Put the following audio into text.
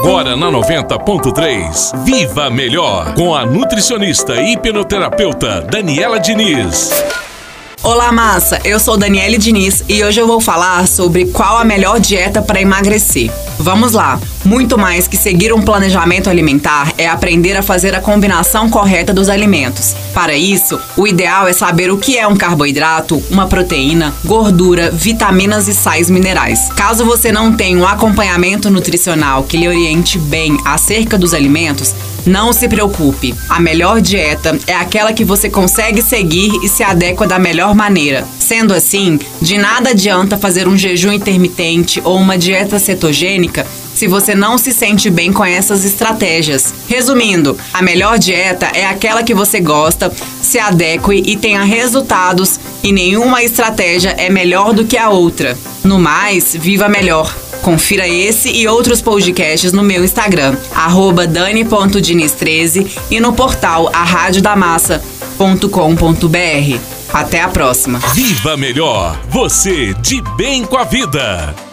Agora na 90.3, Viva Melhor, com a nutricionista e hipnoterapeuta Daniela Diniz. Olá, massa! Eu sou Daniele Diniz e hoje eu vou falar sobre qual a melhor dieta para emagrecer. Vamos lá! Muito mais que seguir um planejamento alimentar é aprender a fazer a combinação correta dos alimentos. Para isso, o ideal é saber o que é um carboidrato, uma proteína, gordura, vitaminas e sais minerais. Caso você não tenha um acompanhamento nutricional que lhe oriente bem acerca dos alimentos, não se preocupe. A melhor dieta é aquela que você consegue seguir e se adequa da melhor maneira. Sendo assim, de nada adianta fazer um jejum intermitente ou uma dieta cetogênica se você não se sente bem com essas estratégias. Resumindo, a melhor dieta é aquela que você gosta, se adeque e tenha resultados, e nenhuma estratégia é melhor do que a outra. No mais, viva melhor. Confira esse e outros podcasts no meu Instagram, dani.diniz13 e no portal arradiodamassa.com.br. Até a próxima. Viva Melhor, você de bem com a vida.